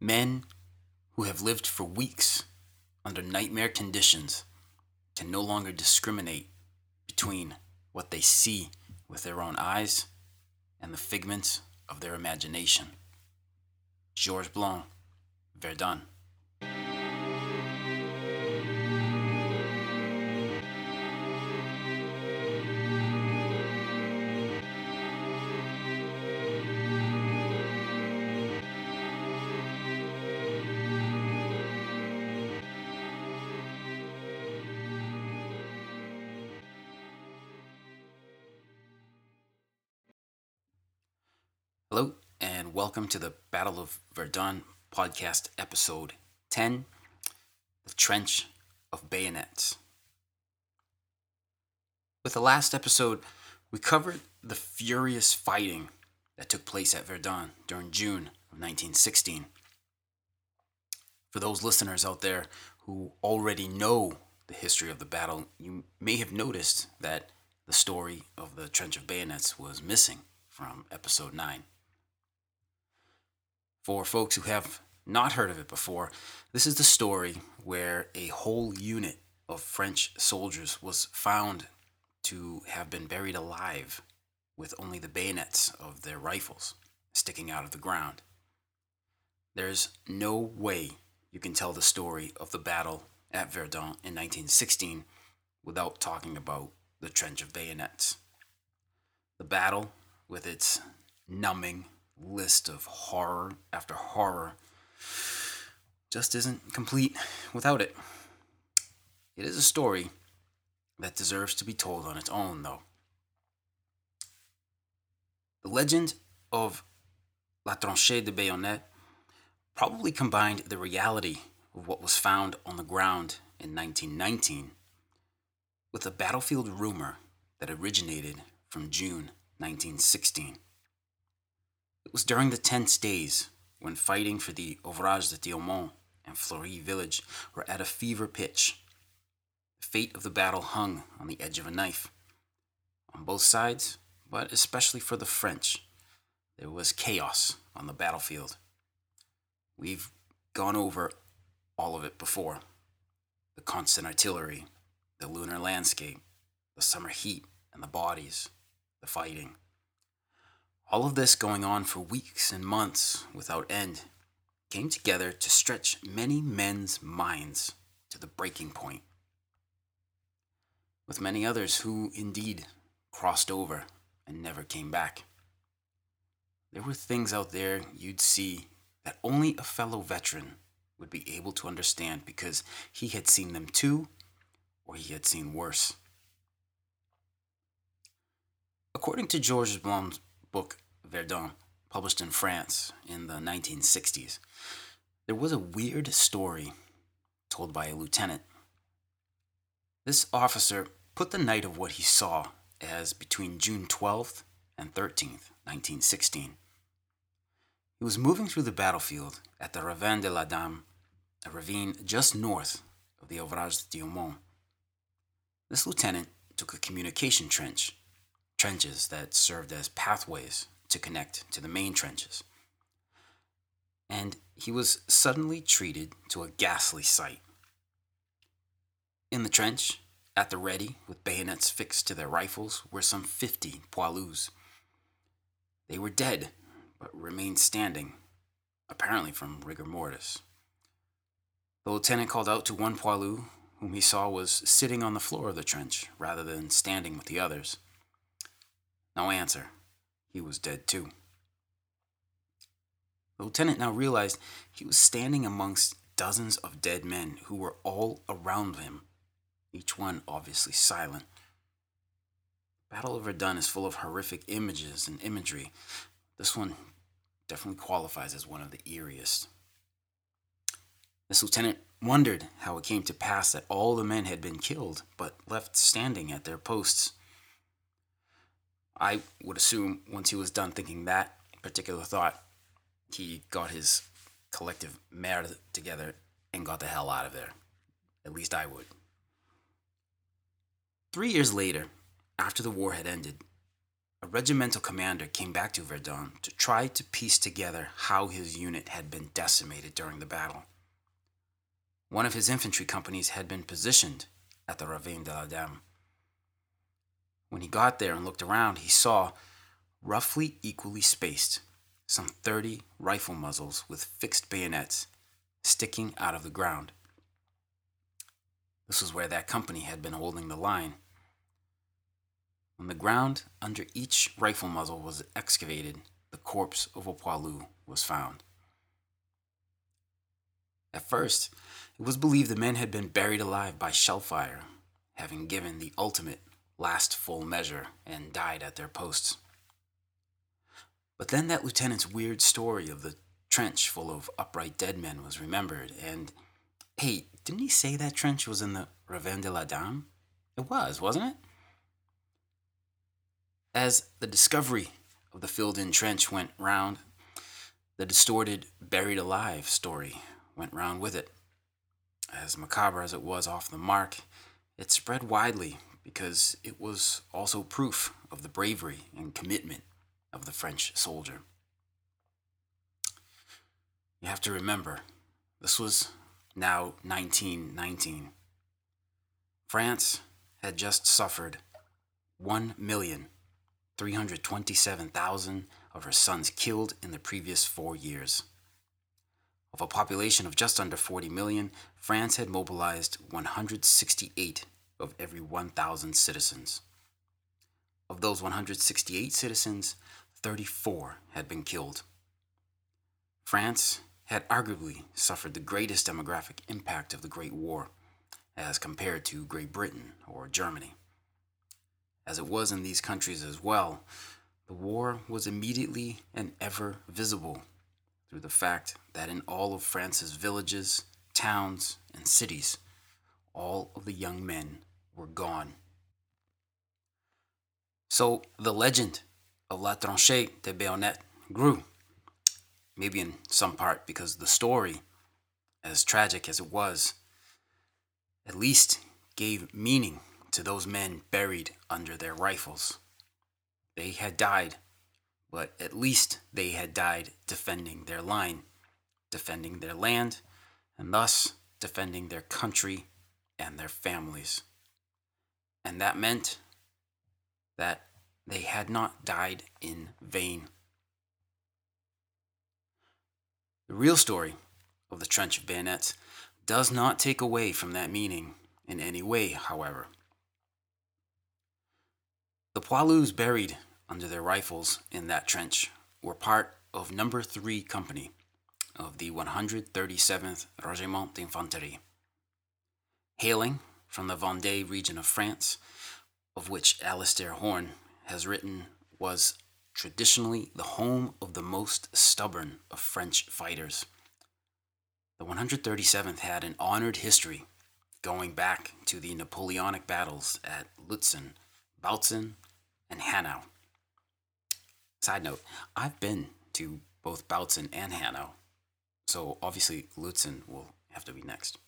Men who have lived for weeks under nightmare conditions can no longer discriminate between what they see with their own eyes and the figments of their imagination. Georges Blond, Verdun. Hello, and welcome to the Battle of Verdun podcast episode 10 The Trench of Bayonets. With the last episode, we covered the furious fighting that took place at Verdun during June of 1916. For those listeners out there who already know the history of the battle, you may have noticed that the story of the Trench of Bayonets was missing from episode 9. For folks who have not heard of it before, this is the story where a whole unit of French soldiers was found to have been buried alive with only the bayonets of their rifles sticking out of the ground. There's no way you can tell the story of the battle at Verdun in 1916 without talking about the Trench of Bayonets. The battle, with its numbing list of horror after horror just isn't complete without it. It is a story that deserves to be told on its own, though. The legend of La Tranchée de Bayonnet probably combined the reality of what was found on the ground in 1919 with a battlefield rumor that originated from June 1916. It was during the tense days when fighting for the Ouvrage de Thiaumont and Fleury village were at a fever pitch. The fate of the battle hung on the edge of a knife. On both sides, but especially for the French, there was chaos on the battlefield. We've gone over all of it before the constant artillery, the lunar landscape, the summer heat and the bodies, the fighting. All of this going on for weeks and months without end came together to stretch many men's minds to the breaking point. With many others who indeed crossed over and never came back. There were things out there you'd see that only a fellow veteran would be able to understand because he had seen them too, or he had seen worse. According to Georges Blond's book Verdun, published in France in the 1960s, there was a weird story told by a lieutenant. This officer put the night of what he saw as between June 12th and 13th, 1916. He was moving through the battlefield at the Ravin de la Dame, a ravine just north of the Ouvrage de Thiaumont. This lieutenant took a communication trench, trenches that served as pathways to connect to the main trenches. And he was suddenly treated to a ghastly sight. In the trench, at the ready, with bayonets fixed to their rifles, were some 50 poilus. They were dead, but remained standing, apparently from rigor mortis. The lieutenant called out to one poilu, whom he saw was sitting on the floor of the trench rather than standing with the others. No answer he was dead too. The lieutenant now realized he was standing amongst dozens of dead men who were all around him, each one obviously silent. Battle of Verdun is full of horrific images and imagery. This one definitely qualifies as one of the eeriest. This lieutenant wondered how it came to pass that all the men had been killed but left standing at their posts. I would assume once he was done thinking that particular thought, he got his collective merde together and got the hell out of there. At least I would. Three years later, after the war had ended, a regimental commander came back to Verdun to try to piece together how his unit had been decimated during the battle. One of his infantry companies had been positioned at the Ravine de la Dame. When he got there and looked around, he saw, roughly equally spaced, some 30 rifle muzzles with fixed bayonets sticking out of the ground. This was where that company had been holding the line. On the ground under each rifle muzzle was excavated, the corpse of a poilu was found. At first, it was believed the men had been buried alive by shellfire, having given the ultimate last full measure and died at their posts. But then that lieutenant's weird story of the trench full of upright dead men was remembered, and hey, didn't he say that trench was in the Ravin de la Dame? It was, wasn't it? As the discovery of the filled in trench went round, the distorted buried alive story went round with it. As macabre as it was off the mark, it spread widely because it was also proof of the bravery and commitment of the French soldier. You have to remember, this was now 1919. France had just suffered 1,327,000 of her sons killed in the previous four years. Of a population of just under 40 million, France had mobilized 168 of every 1,000 citizens. Of those 168 citizens, 34 had been killed. France had arguably suffered the greatest demographic impact of the Great War as compared to Great Britain or Germany. As it was in these countries as well, the war was immediately and ever visible through the fact that in all of France's villages, towns, and cities, all of the young men were gone. So the legend of La Tranchée de Bayonnet grew, maybe in some part because the story, as tragic as it was, at least gave meaning to those men buried under their rifles. They had died, but at least they had died defending their line, defending their land, and thus defending their country and their families. And that meant that they had not died in vain. The real story of the Trench of Bayonets does not take away from that meaning in any way, however. The Poilus buried under their rifles in that trench were part of Number 3 Company of the 137th Regiment d'Infanterie. Hailing from the Vendée region of France, of which Alistair Horne has written was traditionally the home of the most stubborn of French fighters. The 137th had an honored history going back to the Napoleonic battles at Lutzen, Bautzen, and Hanau. Side note, I've been to both Bautzen and Hanau, so obviously Lutzen will have to be next.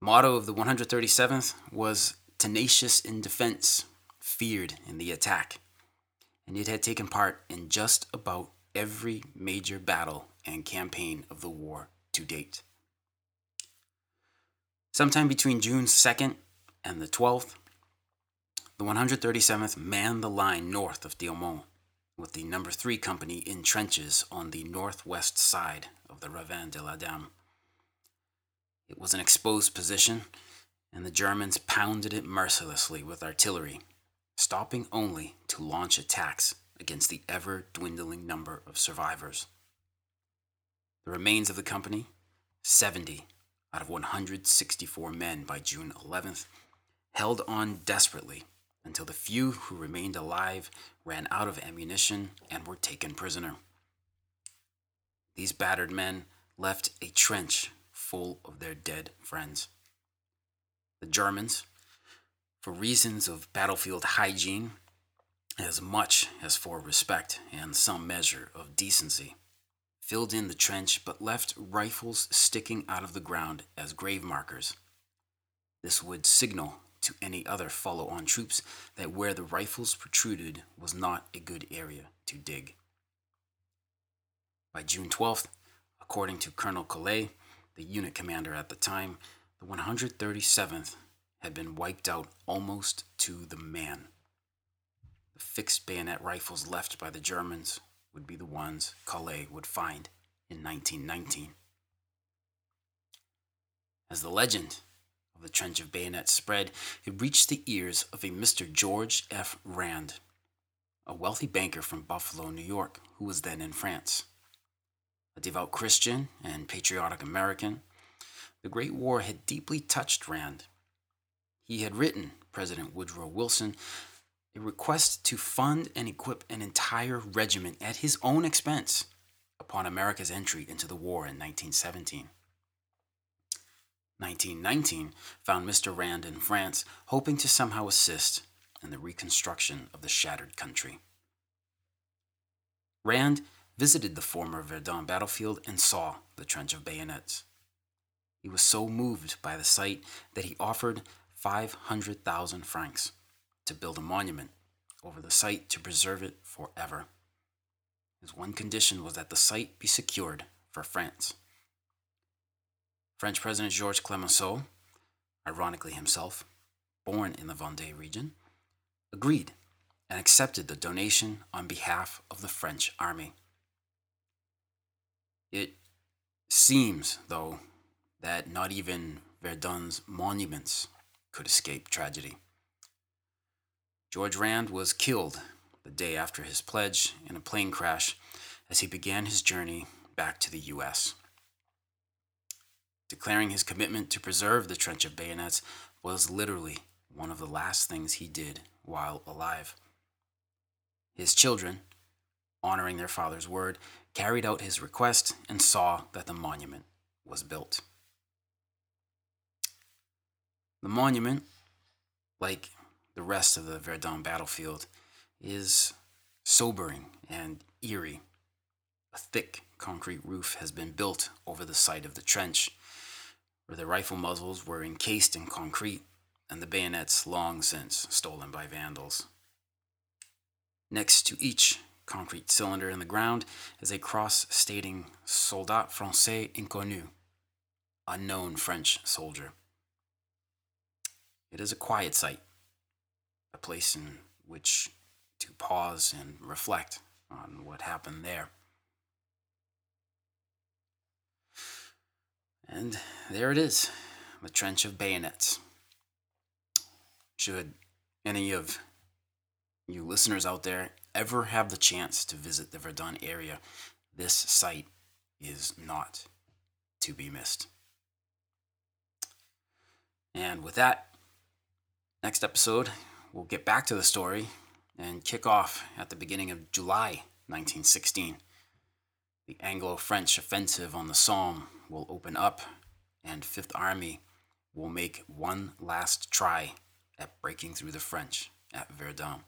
Motto of the 137th was tenacious in defense, feared in the attack, and it had taken part in just about every major battle and campaign of the war to date. Sometime between June 2nd and the 12th, the 137th manned the line north of Douaumont, with the number 3 company in trenches on the northwest side of the Ravin de la Dame. It was an exposed position, and the Germans pounded it mercilessly with artillery, stopping only to launch attacks against the ever dwindling number of survivors. The remains of the company, 70 out of 164 men by June 11th, held on desperately until the few who remained alive ran out of ammunition and were taken prisoner. These battered men left a trench full of their dead friends. The Germans, for reasons of battlefield hygiene, as much as for respect and some measure of decency, filled in the trench but left rifles sticking out of the ground as grave markers. This would signal to any other follow on troops that where the rifles protruded was not a good area to dig. By June 12th, according to Colonel Collet, the unit commander at the time, the 137th had been wiped out almost to the man. The fixed bayonet rifles left by the Germans would be the ones Collet would find in 1919. As the legend of the Trench of Bayonets spread, it reached the ears of a Mr. George F. Rand, a wealthy banker from Buffalo, New York, who was then in France. A devout Christian and patriotic American, the Great War had deeply touched Rand. He had written President Woodrow Wilson a request to fund and equip an entire regiment at his own expense upon America's entry into the war in 1917. 1919 found Mr. Rand in France, hoping to somehow assist in the reconstruction of the shattered country. Rand visited the former Verdun battlefield and saw the trench of bayonets. He was so moved by the sight that he offered 500,000 francs to build a monument over the site to preserve it forever. His one condition was that the site be secured for France. French President Georges Clemenceau, ironically himself, born in the Vendée region, agreed and accepted the donation on behalf of the French army. It seems, though, that not even Verdun's monuments could escape tragedy. George Rand was killed the day after his pledge in a plane crash as he began his journey back to the U.S. Declaring his commitment to preserve the Trench of Bayonets was literally one of the last things he did while alive. His children, honoring their father's word, carried out his request and saw that the monument was built. The monument, like the rest of the Verdun battlefield, is sobering and eerie. A thick concrete roof has been built over the site of the trench, where the rifle muzzles were encased in concrete and the bayonets long since stolen by vandals. Next to each concrete cylinder in the ground is a cross stating Soldat Français Inconnu, unknown French soldier. It is a quiet site, a place in which to pause and reflect on what happened there. And there it is, the trench of bayonets. Should any of you listeners out there ever have the chance to visit the Verdun area, this site is not to be missed. And with that, next episode, we'll get back to the story and kick off at the beginning of July 1916. The Anglo French offensive on the Somme will open up, and Fifth Army will make one last try at breaking through the French at Verdun.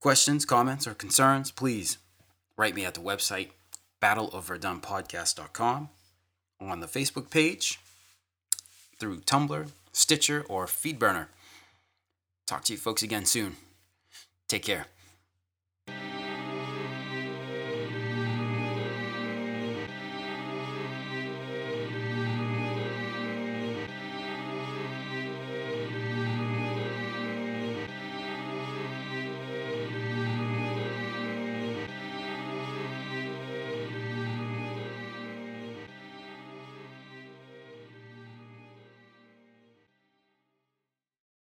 Questions, comments, or concerns, please write me at the website battleofverdunpodcast.com, on the Facebook page, through Tumblr, Stitcher, or Feedburner. Talk to you folks again soon. Take care.